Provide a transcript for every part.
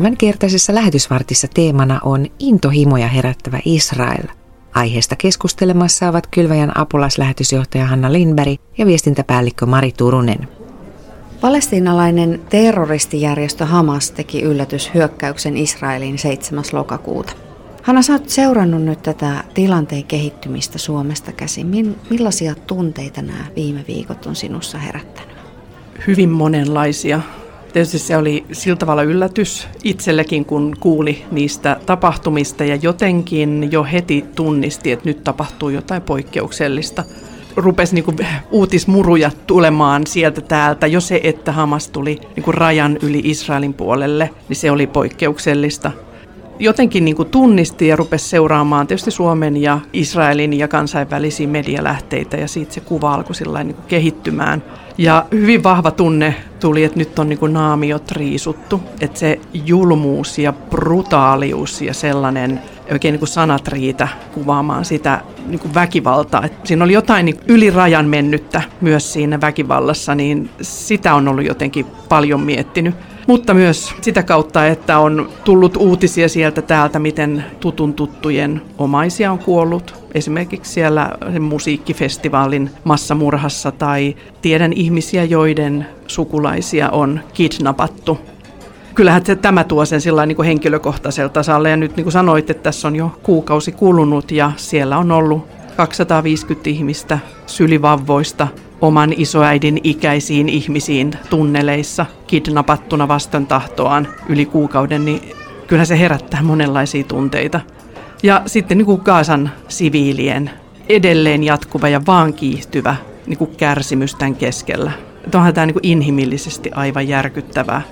Tämän kertaisessa lähetysvartissa teemana on intohimoja herättävä Israel. Aiheesta keskustelemassa ovat Kylväjän apulaislähetysjohtaja Hanna Lindberg ja viestintäpäällikkö Mari Turunen. Palestiinalainen terroristijärjestö Hamas teki yllätyshyökkäyksen Israeliin 7. lokakuuta. Hanna, sä oot seurannut nyt tätä tilanteen kehittymistä Suomesta käsin. Millaisia tunteita nämä viime viikot on sinussa herättänyt? Hyvin monenlaisia. Tietysti se oli sillä tavalla yllätys itsellekin, kun kuuli niistä tapahtumista ja jotenkin jo heti tunnisti, että nyt tapahtuu jotain poikkeuksellista. Rupesi niin uutismuruja tulemaan sieltä täältä. Jo se, että Hamas tuli niin rajan yli Israelin puolelle, niin se oli poikkeuksellista jotenkin niin kuin tunnisti ja rupesi seuraamaan tietysti Suomen ja Israelin ja kansainvälisiä medialähteitä ja siitä se kuva alkoi niin kuin kehittymään. Ja hyvin vahva tunne tuli, että nyt on niin kuin naamiot riisuttu, että se julmuus ja brutaalius ja sellainen oikein niin kuin sanat riitä kuvaamaan sitä niin kuin väkivaltaa. Et siinä oli jotain niin yli rajan mennyttä myös siinä väkivallassa, niin sitä on ollut jotenkin paljon miettinyt mutta myös sitä kautta, että on tullut uutisia sieltä täältä, miten tutun tuttujen omaisia on kuollut. Esimerkiksi siellä musiikkifestivaalin massamurhassa tai tiedän ihmisiä, joiden sukulaisia on kidnappattu kyllähän se, tämä tuo sen sillä niin henkilökohtaisella tasalle. Ja nyt niin kuin sanoit, että tässä on jo kuukausi kulunut ja siellä on ollut 250 ihmistä sylivavvoista oman isoäidin ikäisiin ihmisiin tunneleissa kidnapattuna vasten tahtoaan yli kuukauden, niin kyllä se herättää monenlaisia tunteita. Ja sitten niin kuin Gaasan siviilien edelleen jatkuva ja vaan kiihtyvä niin kuin kärsimys tämän keskellä. Onhan tämä niin kuin inhimillisesti aivan järkyttävää.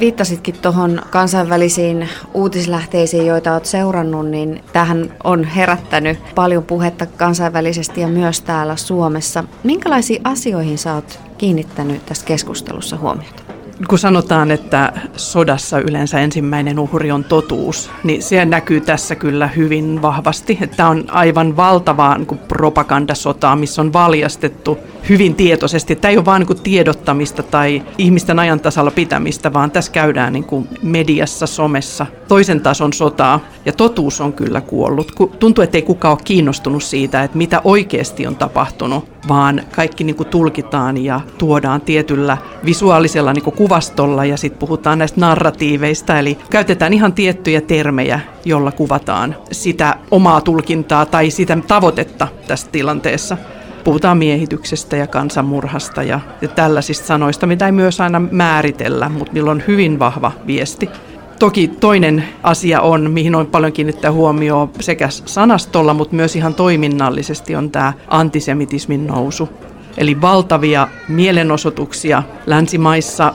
Viittasitkin tuohon kansainvälisiin uutislähteisiin, joita olet seurannut, niin tähän on herättänyt paljon puhetta kansainvälisesti ja myös täällä Suomessa. Minkälaisiin asioihin sä oot kiinnittänyt tässä keskustelussa huomiota? Kun sanotaan, että sodassa yleensä ensimmäinen uhri on totuus, niin se näkyy tässä kyllä hyvin vahvasti. Että on aivan valtavaa niin propagandasotaa, missä on valjastettu hyvin tietoisesti. Tämä ei ole vain niin tiedottamista tai ihmisten ajan tasalla pitämistä, vaan tässä käydään niin kuin mediassa, somessa toisen tason sotaa. Ja totuus on kyllä kuollut. Tuntuu, että ei kukaan ole kiinnostunut siitä, että mitä oikeasti on tapahtunut, vaan kaikki niin kuin tulkitaan ja tuodaan tietyllä visuaalisella niin kuin kuvastolla ja sitten puhutaan näistä narratiiveista. Eli käytetään ihan tiettyjä termejä, jolla kuvataan sitä omaa tulkintaa tai sitä tavoitetta tässä tilanteessa puhutaan miehityksestä ja kansanmurhasta ja, ja tällaisista sanoista, mitä ei myös aina määritellä, mutta millä on hyvin vahva viesti. Toki toinen asia on, mihin on paljon kiinnittää huomioon sekä sanastolla, mutta myös ihan toiminnallisesti on tämä antisemitismin nousu. Eli valtavia mielenosoituksia länsimaissa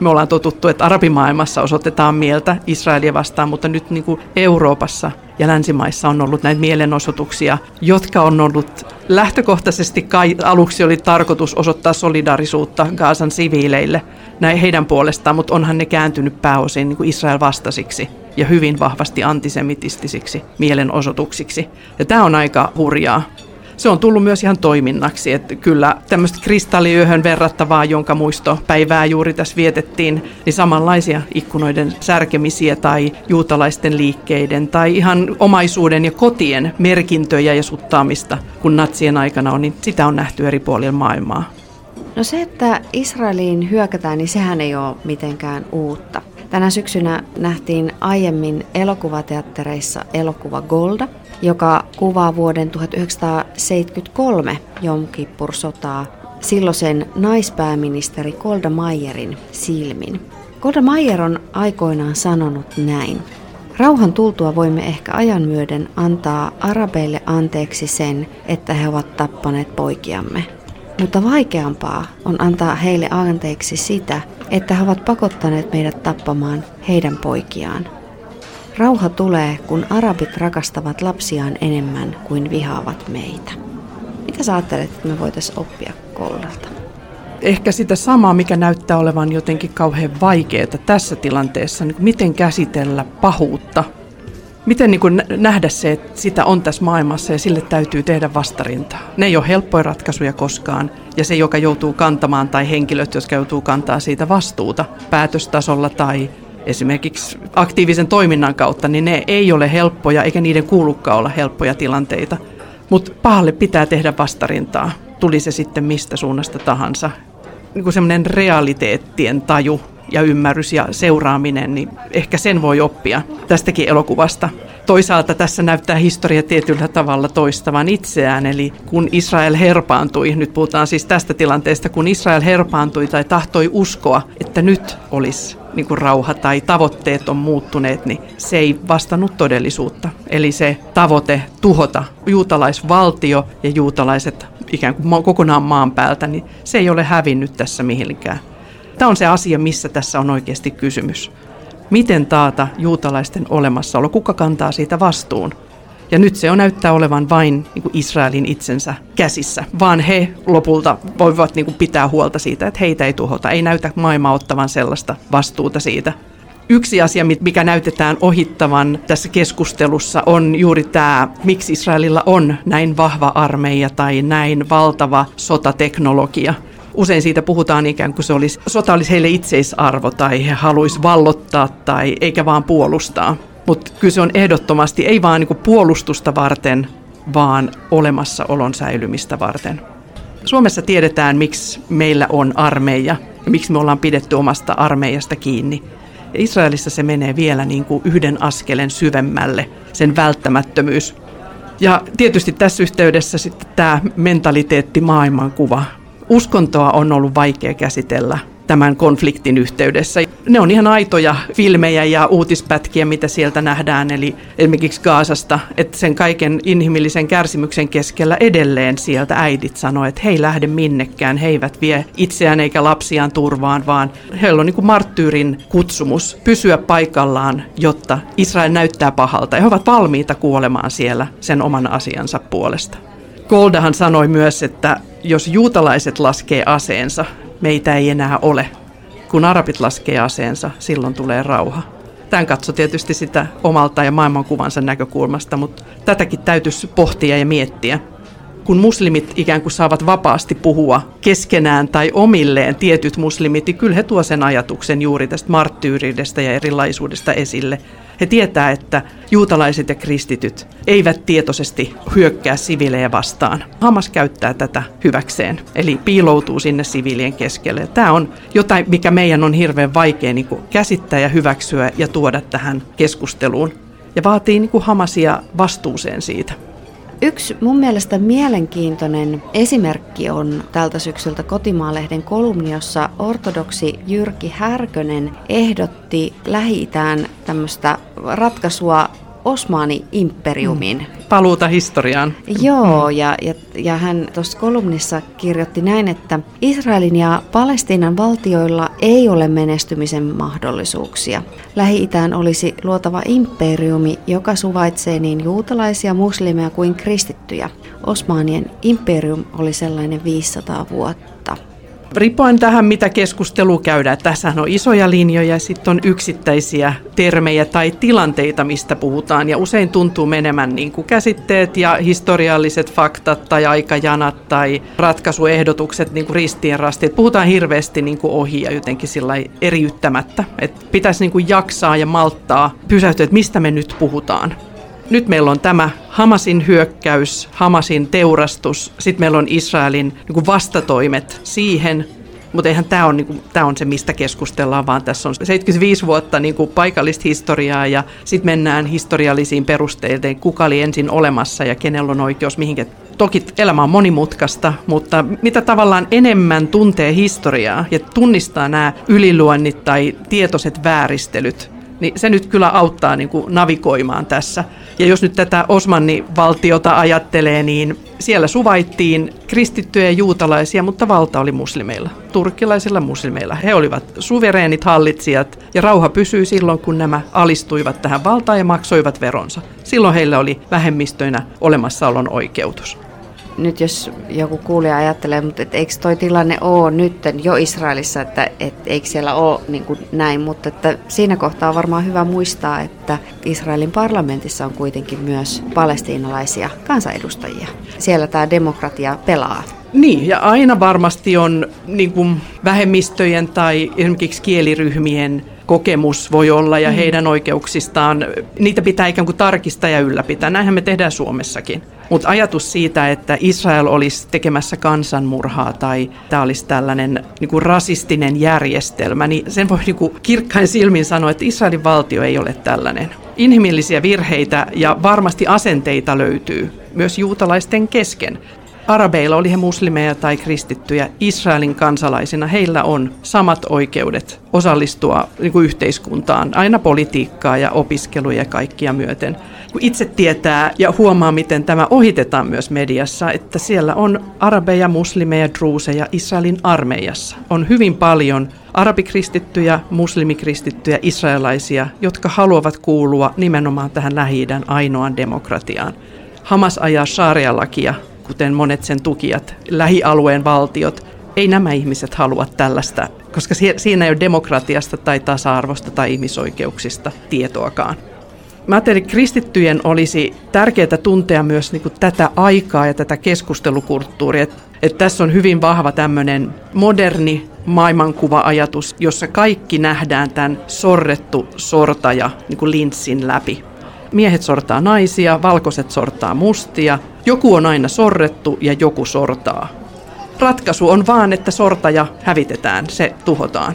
me ollaan totuttu, että arabimaailmassa osoitetaan mieltä Israelia vastaan, mutta nyt niin kuin Euroopassa ja länsimaissa on ollut näitä mielenosoituksia, jotka on ollut lähtökohtaisesti kai aluksi oli tarkoitus osoittaa solidarisuutta Gaasan siviileille näin heidän puolestaan, mutta onhan ne kääntynyt pääosin niin kuin Israel vastasiksi ja hyvin vahvasti antisemitistisiksi mielenosoituksiksi. Ja tämä on aika hurjaa se on tullut myös ihan toiminnaksi. Että kyllä tämmöistä kristalliyöhön verrattavaa, jonka muistopäivää juuri tässä vietettiin, niin samanlaisia ikkunoiden särkemisiä tai juutalaisten liikkeiden tai ihan omaisuuden ja kotien merkintöjä ja suttaamista, kun natsien aikana on, niin sitä on nähty eri puolilla maailmaa. No se, että Israeliin hyökätään, niin sehän ei ole mitenkään uutta. Tänä syksynä nähtiin aiemmin elokuvateattereissa elokuva Golda, joka kuvaa vuoden 1973 Jom Kippur-sotaa silloisen naispääministeri Golda Meierin silmin. Golda Meir on aikoinaan sanonut näin. Rauhan tultua voimme ehkä ajan myöden antaa arabeille anteeksi sen, että he ovat tappaneet poikiamme. Mutta vaikeampaa on antaa heille anteeksi sitä, että he ovat pakottaneet meidät tappamaan heidän poikiaan. Rauha tulee, kun arabit rakastavat lapsiaan enemmän kuin vihaavat meitä. Mitä sä ajattelet, että me voitaisiin oppia koululta? Ehkä sitä samaa, mikä näyttää olevan jotenkin kauhean vaikeaa tässä tilanteessa, niin miten käsitellä pahuutta. Miten niin kuin nähdä se, että sitä on tässä maailmassa ja sille täytyy tehdä vastarintaa. Ne ei ole helppoja ratkaisuja koskaan. Ja se, joka joutuu kantamaan, tai henkilöt, jotka joutuu kantaa siitä vastuuta päätöstasolla tai esimerkiksi aktiivisen toiminnan kautta, niin ne ei ole helppoja eikä niiden kuulukaan olla helppoja tilanteita. Mutta pahalle pitää tehdä vastarintaa, tuli se sitten mistä suunnasta tahansa. Niin kuin semmoinen realiteettien taju ja ymmärrys ja seuraaminen, niin ehkä sen voi oppia tästäkin elokuvasta. Toisaalta tässä näyttää historia tietyllä tavalla toistavan itseään, eli kun Israel herpaantui, nyt puhutaan siis tästä tilanteesta, kun Israel herpaantui tai tahtoi uskoa, että nyt olisi niin kuin rauha tai tavoitteet on muuttuneet, niin se ei vastannut todellisuutta. Eli se tavoite tuhota juutalaisvaltio ja juutalaiset ikään kuin kokonaan maan päältä, niin se ei ole hävinnyt tässä mihinkään. Tämä on se asia, missä tässä on oikeasti kysymys. Miten taata juutalaisten olemassaolo? Kuka kantaa siitä vastuun? Ja nyt se on näyttää olevan vain niin kuin Israelin itsensä käsissä, vaan he lopulta voivat niin kuin pitää huolta siitä, että heitä ei tuhota. Ei näytä maailma ottavan sellaista vastuuta siitä. Yksi asia, mikä näytetään ohittavan tässä keskustelussa, on juuri tämä, miksi Israelilla on näin vahva armeija tai näin valtava sotateknologia usein siitä puhutaan ikään kuin se olisi, sota olisi heille itseisarvo tai he haluaisivat vallottaa tai eikä vaan puolustaa. Mutta kyllä se on ehdottomasti ei vaan niin puolustusta varten, vaan olemassaolon säilymistä varten. Suomessa tiedetään, miksi meillä on armeija ja miksi me ollaan pidetty omasta armeijasta kiinni. Israelissa se menee vielä niin kuin yhden askelen syvemmälle, sen välttämättömyys. Ja tietysti tässä yhteydessä sitten tämä mentaliteetti maailmankuva, Uskontoa on ollut vaikea käsitellä tämän konfliktin yhteydessä. Ne on ihan aitoja filmejä ja uutispätkiä, mitä sieltä nähdään, eli esimerkiksi Gaasasta, että sen kaiken inhimillisen kärsimyksen keskellä edelleen sieltä äidit sanoo, että he ei lähde minnekään, he eivät vie itseään eikä lapsiaan turvaan, vaan heillä on niin kuin marttyyrin kutsumus pysyä paikallaan, jotta Israel näyttää pahalta ja he ovat valmiita kuolemaan siellä sen oman asiansa puolesta. Goldahan sanoi myös, että jos juutalaiset laskee aseensa, meitä ei enää ole. Kun arabit laskee aseensa, silloin tulee rauha. Tämän katso tietysti sitä omalta ja maailmankuvansa näkökulmasta, mutta tätäkin täytyisi pohtia ja miettiä. Kun muslimit ikään kuin saavat vapaasti puhua keskenään tai omilleen tietyt muslimit, niin kyllä he tuo sen ajatuksen juuri tästä marttyyriydestä ja erilaisuudesta esille – he tietää, että juutalaiset ja kristityt eivät tietoisesti hyökkää siviilejä vastaan. Hamas käyttää tätä hyväkseen, eli piiloutuu sinne siviilien keskelle. Tämä on jotain, mikä meidän on hirveän vaikea niin käsittää ja hyväksyä ja tuoda tähän keskusteluun. Ja vaatii niin Hamasia vastuuseen siitä. Yksi mun mielestä mielenkiintoinen esimerkki on tältä syksyltä Kotimaalehden kolumni, jossa ortodoksi Jyrki Härkönen ehdotti Lähi-Itään tämmöistä ratkaisua Osmaani-imperiumin. Mm. Paluuta historiaan. Joo, ja, ja, ja hän tuossa kolumnissa kirjoitti näin, että Israelin ja Palestiinan valtioilla ei ole menestymisen mahdollisuuksia. Lähi-Itään olisi luotava imperiumi, joka suvaitsee niin juutalaisia, muslimeja kuin kristittyjä. Osmaanien imperium oli sellainen 500 vuotta riippuen tähän, mitä keskustelu käydään. Tässä on isoja linjoja, sitten on yksittäisiä termejä tai tilanteita, mistä puhutaan. Ja usein tuntuu menemään niin kuin käsitteet ja historialliset faktat tai aikajanat tai ratkaisuehdotukset niin kuin ristien rastit. Puhutaan hirveästi niin kuin ohi ja jotenkin sillä eriyttämättä. Että pitäisi niin kuin jaksaa ja malttaa pysähtyä, että mistä me nyt puhutaan. Nyt meillä on tämä Hamasin hyökkäys, Hamasin teurastus, sitten meillä on Israelin niin kuin vastatoimet siihen, mutta eihän tämä on, niin tämä on se, mistä keskustellaan, vaan tässä on 75 vuotta niin kuin paikallista historiaa ja sitten mennään historiallisiin perusteisiin, kuka oli ensin olemassa ja kenellä on oikeus mihinkä. Toki elämä on monimutkaista, mutta mitä tavallaan enemmän tuntee historiaa ja tunnistaa nämä yliluonnit tai tietoiset vääristelyt, niin se nyt kyllä auttaa niin kuin navigoimaan tässä. Ja jos nyt tätä Osmanni-valtiota ajattelee, niin siellä suvaittiin kristittyjä ja juutalaisia, mutta valta oli muslimeilla, turkkilaisilla muslimeilla. He olivat suvereenit hallitsijat ja rauha pysyi silloin, kun nämä alistuivat tähän valtaan ja maksoivat veronsa. Silloin heillä oli vähemmistöinä olemassaolon oikeutus nyt jos joku kuulija ajattelee, mutta et eikö toi tilanne ole nyt jo Israelissa, että et eikö siellä ole niin kuin näin, mutta että siinä kohtaa on varmaan hyvä muistaa, että Israelin parlamentissa on kuitenkin myös palestiinalaisia kansanedustajia. Siellä tämä demokratia pelaa. Niin, ja aina varmasti on niin kuin vähemmistöjen tai esimerkiksi kieliryhmien kokemus voi olla ja mm. heidän oikeuksistaan, niitä pitää ikään kuin tarkistaa ja ylläpitää. Näinhän me tehdään Suomessakin. Mutta ajatus siitä, että Israel olisi tekemässä kansanmurhaa tai tämä olisi tällainen niin kuin rasistinen järjestelmä, niin sen voi niin kuin kirkkain silmin sanoa, että Israelin valtio ei ole tällainen. Inhimillisiä virheitä ja varmasti asenteita löytyy myös juutalaisten kesken. Arabeilla, oli he muslimeja tai kristittyjä, Israelin kansalaisina, heillä on samat oikeudet osallistua niin kuin yhteiskuntaan, aina politiikkaa ja opiskeluja ja kaikkia myöten. Kun itse tietää ja huomaa, miten tämä ohitetaan myös mediassa, että siellä on arabeja, muslimeja, druuseja Israelin armeijassa. On hyvin paljon arabikristittyjä, muslimikristittyjä, israelaisia, jotka haluavat kuulua nimenomaan tähän lähi ainoaan demokratiaan. Hamas ajaa sharia-lakia kuten monet sen tukijat, lähialueen valtiot, ei nämä ihmiset halua tällaista, koska siinä ei ole demokratiasta tai tasa-arvosta tai ihmisoikeuksista tietoakaan. Mä ajattelin, että kristittyjen olisi tärkeää tuntea myös niin kuin tätä aikaa ja tätä keskustelukulttuuria. Että, että tässä on hyvin vahva tämmöinen moderni maailmankuva-ajatus, jossa kaikki nähdään tämän sorrettu sortaja niin kuin linssin läpi. Miehet sortaa naisia, valkoiset sortaa mustia. Joku on aina sorrettu ja joku sortaa. Ratkaisu on vaan, että sortaja hävitetään, se tuhotaan.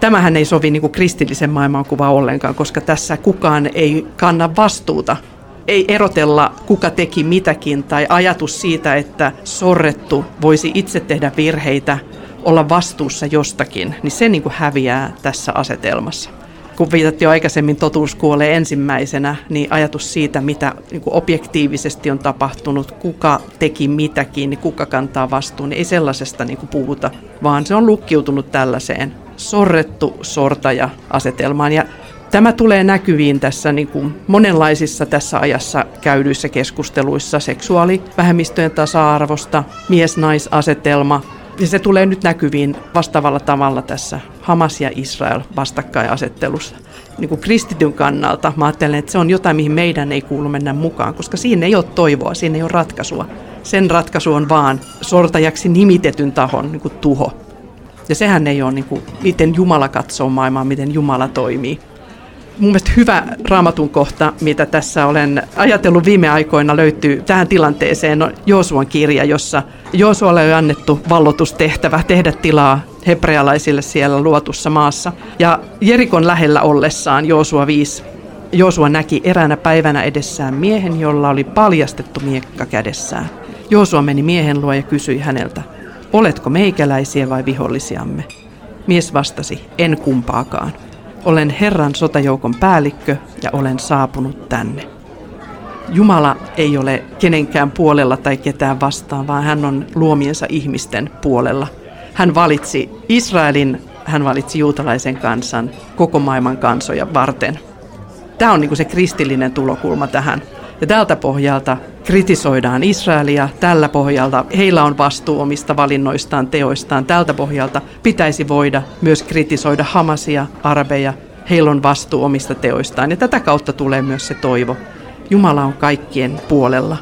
Tämähän ei sovi niin kuin kristillisen maailmankuva ollenkaan, koska tässä kukaan ei kanna vastuuta. Ei erotella, kuka teki mitäkin, tai ajatus siitä, että sorrettu voisi itse tehdä virheitä, olla vastuussa jostakin, niin se niin kuin häviää tässä asetelmassa kun viitattiin jo aikaisemmin, totuus kuolee ensimmäisenä, niin ajatus siitä, mitä niin kuin objektiivisesti on tapahtunut, kuka teki mitäkin, niin kuka kantaa vastuun, niin ei sellaisesta niin kuin puhuta, vaan se on lukkiutunut tällaiseen sorrettu sortaja-asetelmaan. Ja Tämä tulee näkyviin tässä niin kuin monenlaisissa tässä ajassa käydyissä keskusteluissa seksuaalivähemmistöjen tasa-arvosta, mies-naisasetelma, ja se tulee nyt näkyviin vastaavalla tavalla tässä Hamas ja Israel vastakkainasettelussa. Niin kuin kristityn kannalta mä ajattelen, että se on jotain, mihin meidän ei kuulu mennä mukaan, koska siinä ei ole toivoa, siinä ei ole ratkaisua. Sen ratkaisu on vaan sortajaksi nimitetyn tahon niin kuin tuho. Ja sehän ei ole, niin kuin, miten Jumala katsoo maailmaa, miten Jumala toimii mun mielestä hyvä raamatun kohta, mitä tässä olen ajatellut viime aikoina, löytyy tähän tilanteeseen on Joosuan kirja, jossa Joosualle on annettu vallotustehtävä tehdä tilaa hebrealaisille siellä luotussa maassa. Ja Jerikon lähellä ollessaan Joosua 5 Joosua näki eräänä päivänä edessään miehen, jolla oli paljastettu miekka kädessään. Joosua meni miehen luo ja kysyi häneltä, oletko meikäläisiä vai vihollisiamme? Mies vastasi, en kumpaakaan. Olen Herran sotajoukon päällikkö ja olen saapunut tänne. Jumala ei ole kenenkään puolella tai ketään vastaan, vaan hän on luomiensa ihmisten puolella. Hän valitsi Israelin, hän valitsi juutalaisen kansan, koko maailman kansoja varten. Tämä on niin se kristillinen tulokulma tähän. Ja tältä pohjalta kritisoidaan Israelia, tällä pohjalta heillä on vastuu omista valinnoistaan, teoistaan. Tältä pohjalta pitäisi voida myös kritisoida Hamasia, arabeja, heillä on vastuu omista teoistaan. Ja tätä kautta tulee myös se toivo. Jumala on kaikkien puolella.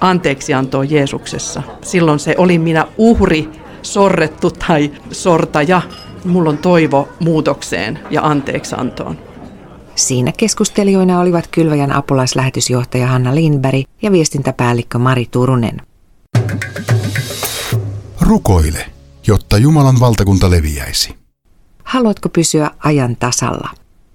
Anteeksi antoi Jeesuksessa. Silloin se oli minä uhri, sorrettu tai sortaja. Mulla on toivo muutokseen ja anteeksiantoon. Siinä keskustelijoina olivat Kylväjän apulaislähetysjohtaja Hanna Lindberg ja viestintäpäällikkö Mari Turunen. Rukoile, jotta Jumalan valtakunta leviäisi. Haluatko pysyä ajan tasalla?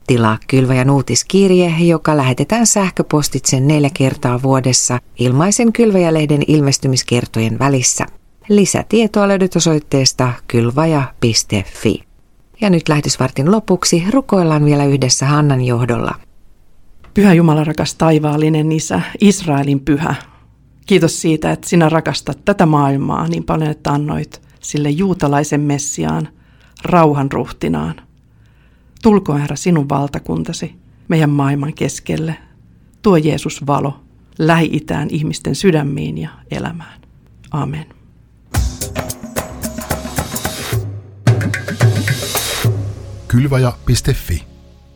Tilaa Kylväjän uutiskirje, joka lähetetään sähköpostitse neljä kertaa vuodessa ilmaisen Kylväjälehden ilmestymiskertojen välissä. Lisätietoa löydät osoitteesta kylvaja.fi. Ja nyt lähetysvartin lopuksi rukoillaan vielä yhdessä Hannan johdolla. Pyhä Jumala rakas taivaallinen Isä, Israelin pyhä. Kiitos siitä, että sinä rakastat tätä maailmaa niin paljon, että annoit sille juutalaisen Messiaan, rauhan ruhtinaan. Tulko Herra sinun valtakuntasi meidän maailman keskelle. Tuo Jeesus valo lähi-itään ihmisten sydämiin ja elämään. Amen. kylvaja.fi